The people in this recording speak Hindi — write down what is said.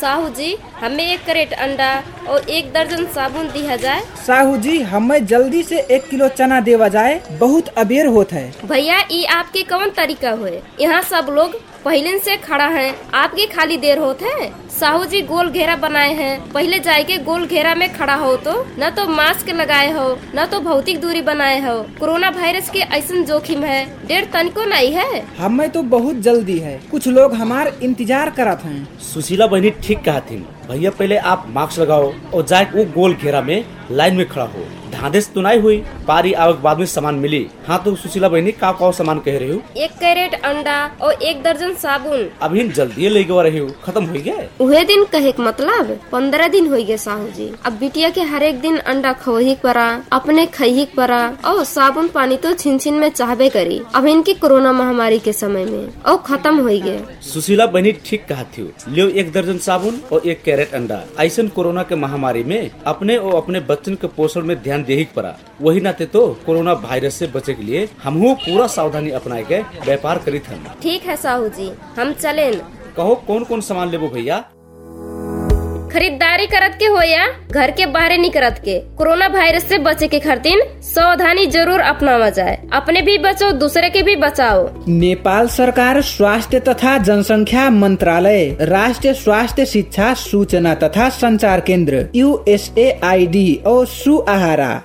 साहू जी हमें एक करेट अंडा और एक दर्जन साबुन दिया जाए। साहू जी हमें जल्दी से एक किलो चना देवा जाए बहुत अबेर होता है। भैया ये आपके कौन तरीका हुए? यहाँ सब लोग पहले से खड़ा है। आपके खाली देर होत है। साहू जी गोल घेरा बनाए हैं। पहले जाए के गोल घेरा में खड़ा हो तो न तो मास्क लगाए हो न तो भौतिक दूरी बनाए हो। कोरोना वायरस के ऐसा जोखिम है। डेढ़ तनिको नहीं है? हमें तो बहुत जल्दी है। कुछ लोग हमार इंतज़ार करत हैं। सुशीला बहनी ठीक कहा थी भैया पहले आप मास्क लगाओ और जाए वो गोल घेरा में लाइन में खड़ा हो। धांधेस तो नहीं हुई पारी आवक बाद में सामान मिली। हाँ तो सुशीला बहनी का का सामान कह रही हो? एक कैरेट अंडा और एक दर्जन साबुन। अभी जल्दी ले गवा रही हो? खत्म हो गया? उहे दिन कहे के मतलब? पंद्रह दिन हो गए साहू जी। अब बिटिया के हर एक दिन अंडा खवही पड़ा अपने खही पड़ा और साबुन पानी तो छिन छिन में चाहबे करी। अब इनकी कोरोना महामारी के समय में और खत्म हो गए। सुशीला बहनी ठीक कहा थी लियो एक दर्जन साबुन और एक कैरेट अंडा। ऐसा कोरोना के महामारी में अपने और अपने बच्चन के पोषण में ध्यान दे ही पड़ा। वही नाते तो कोरोना वायरस से बचे के लिए हम पूरा सावधानी अपनाए के व्यापार करी थे ठीक है साहू जी हम चले। कहो कौन कौन सामान लेबो भैया? खरीदारी करत के हो या घर के बाहर नहीं करत के। कोरोना वायरस से बचे के खातिर सावधानी जरूर अपनावा जाए। अपने भी बचो दूसरे के भी बचाओ। नेपाल सरकार स्वास्थ्य तथा जनसंख्या मंत्रालय राष्ट्रीय स्वास्थ्य शिक्षा सूचना तथा संचार केंद्र U S A I D और सु आहारा।